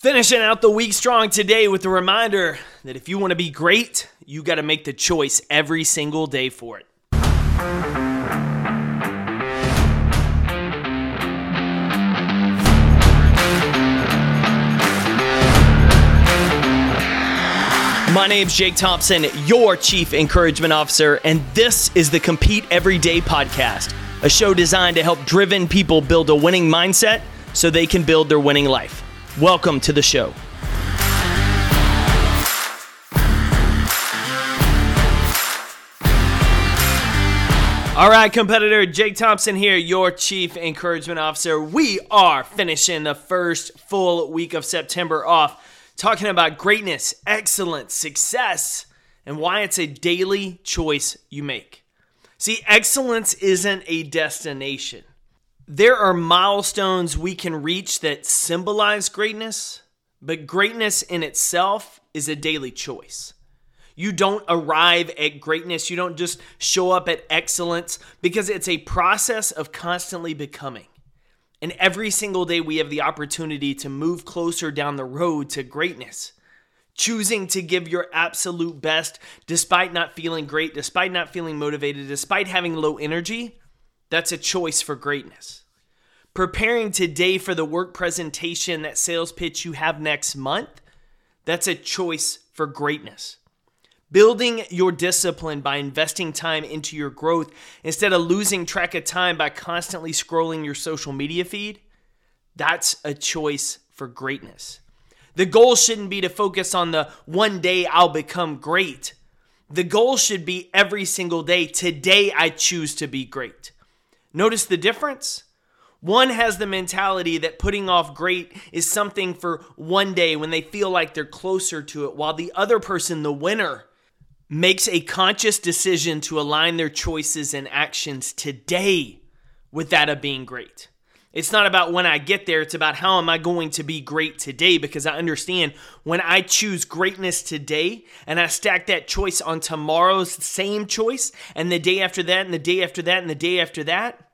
Finishing out the week strong today with a reminder that if you want to be great, you got to make the choice every single day for it. My name's Jake Thompson, your Chief Encouragement Officer, and this is the Compete Everyday podcast, a show designed to help driven people build a winning mindset so they can build their winning life. Welcome to the show. All right, competitor Jake Thompson here, your Chief Encouragement Officer. We are finishing the first full week of September off talking about greatness, excellence, success, and why it's a daily choice you make. See, excellence isn't a destination. There are milestones we can reach that symbolize greatness, but greatness in itself is a daily choice. You don't arrive at greatness, you don't just show up at excellence because it's a process of constantly becoming. And every single day, we have the opportunity to move closer down the road to greatness. Choosing to give your absolute best despite not feeling great, despite not feeling motivated, despite having low energy, that's a choice for greatness. Preparing today for the work presentation, that sales pitch you have next month, that's a choice for greatness. Building your discipline by investing time into your growth instead of losing track of time by constantly scrolling your social media feed, that's a choice for greatness. The goal shouldn't be to focus on the one day I'll become great. The goal should be every single day, today I choose to be great. Notice the difference? One has the mentality that putting off great is something for one day when they feel like they're closer to it, while the other person, the winner, makes a conscious decision to align their choices and actions today with that of being great. It's not about when I get there, it's about how am I going to be great today because I understand when I choose greatness today and I stack that choice on tomorrow's same choice and the day after that and the day after that and the day after that,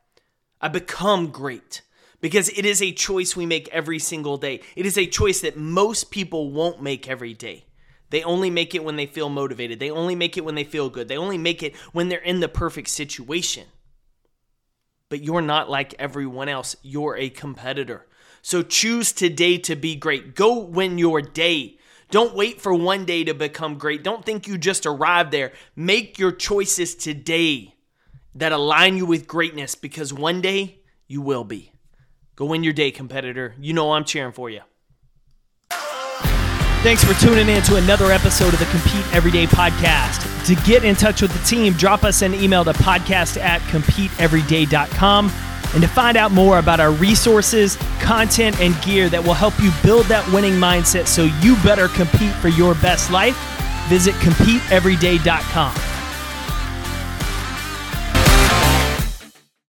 I become great because it is a choice we make every single day. It is a choice that most people won't make every day. They only make it when they feel motivated. They only make it when they feel good. They only make it when they're in the perfect situation. But you're not like everyone else. You're a competitor. So choose today to be great. Go win your day. Don't wait for one day to become great. Don't think you just arrived there. Make your choices today that align you with greatness because one day you will be. Go win your day, competitor. You know I'm cheering for you. Thanks for tuning in to another episode of the Compete Everyday podcast. To get in touch with the team, drop us an email to podcast at competeeveryday.com. And to find out more about our resources, content, and gear that will help you build that winning mindset so you better compete for your best life, visit competeeveryday.com.